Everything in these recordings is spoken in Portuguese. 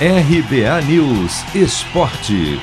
RBA News Esporte.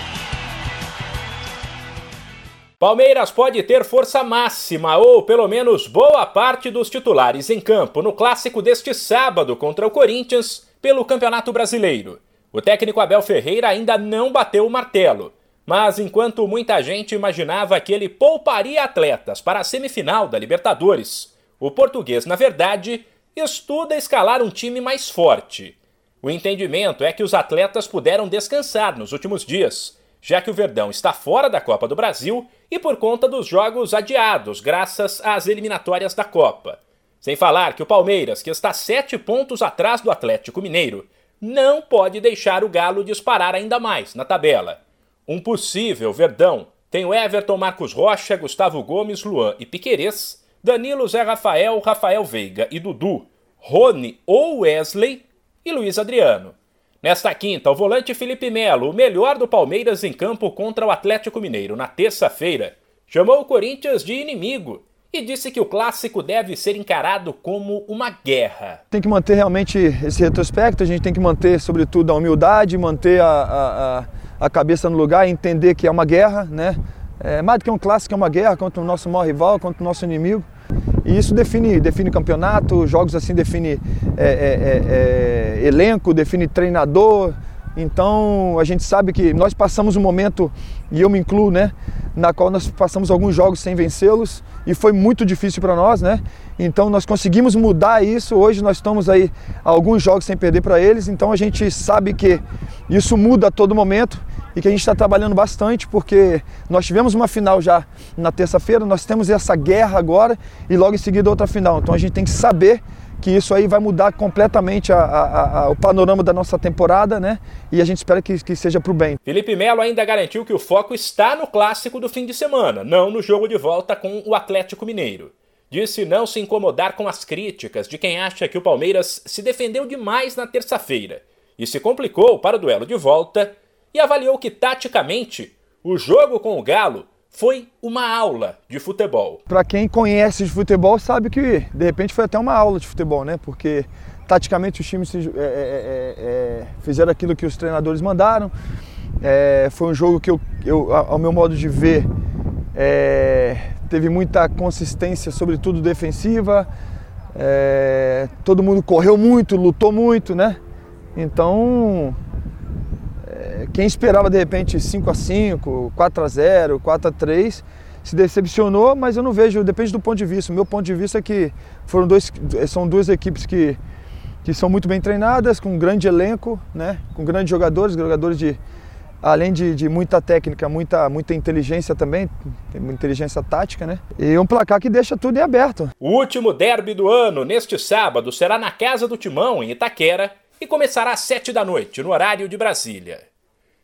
Palmeiras pode ter força máxima ou pelo menos boa parte dos titulares em campo no clássico deste sábado contra o Corinthians pelo Campeonato Brasileiro. O técnico Abel Ferreira ainda não bateu o martelo, mas enquanto muita gente imaginava que ele pouparia atletas para a semifinal da Libertadores, o português, na verdade, estuda escalar um time mais forte. O entendimento é que os atletas puderam descansar nos últimos dias, já que o Verdão está fora da Copa do Brasil e por conta dos jogos adiados, graças às eliminatórias da Copa. Sem falar que o Palmeiras, que está sete pontos atrás do Atlético Mineiro, não pode deixar o Galo disparar ainda mais na tabela. Um possível Verdão tem o Everton, Marcos Rocha, Gustavo Gomes, Luan e Piquerez, Danilo, Zé Rafael, Rafael Veiga e Dudu, Rony ou Wesley e Luiz Adriano. Nesta quinta, o volante Felipe Melo, o melhor do Palmeiras em campo contra o Atlético Mineiro na terça-feira, chamou o Corinthians de inimigo e disse que o clássico deve ser encarado como uma guerra. Tem que manter realmente esse retrospecto, a gente tem que manter, sobretudo, a humildade, manter a, a, a cabeça no lugar, entender que é uma guerra, né? É, mais do que um clássico, é uma guerra contra o nosso maior rival, contra o nosso inimigo. E isso define, define campeonato, jogos assim define é, é, é, é, elenco, define treinador. Então a gente sabe que nós passamos um momento, e eu me incluo, né? Na qual nós passamos alguns jogos sem vencê-los e foi muito difícil para nós, né? Então nós conseguimos mudar isso. Hoje nós estamos aí alguns jogos sem perder para eles. Então a gente sabe que isso muda a todo momento e que a gente está trabalhando bastante porque nós tivemos uma final já na terça-feira, nós temos essa guerra agora e logo em seguida outra final. Então a gente tem que saber que isso aí vai mudar completamente a, a, a, o panorama da nossa temporada, né? E a gente espera que, que seja para o bem. Felipe Melo ainda garantiu que o foco está no clássico do fim de semana, não no jogo de volta com o Atlético Mineiro. Disse não se incomodar com as críticas de quem acha que o Palmeiras se defendeu demais na terça-feira e se complicou para o duelo de volta e avaliou que, taticamente, o jogo com o Galo foi uma aula de futebol. Para quem conhece de futebol sabe que de repente foi até uma aula de futebol, né? Porque taticamente os times é, é, é, é, fizeram aquilo que os treinadores mandaram. É, foi um jogo que eu, eu, ao meu modo de ver, é, teve muita consistência, sobretudo defensiva. todo mundo correu muito, lutou muito, né? Então quem esperava de repente 5 a 5 4 a 0 4 a 3 se decepcionou, mas eu não vejo, depende do ponto de vista. O meu ponto de vista é que foram dois, são duas equipes que, que são muito bem treinadas, com um grande elenco, né? com grandes jogadores, jogadores de, além de, de, muita técnica, muita, muita inteligência também, inteligência tática, né? E um placar que deixa tudo em aberto. O último derby do ano, neste sábado, será na Casa do Timão, em Itaquera, e começará às sete da noite, no horário de Brasília.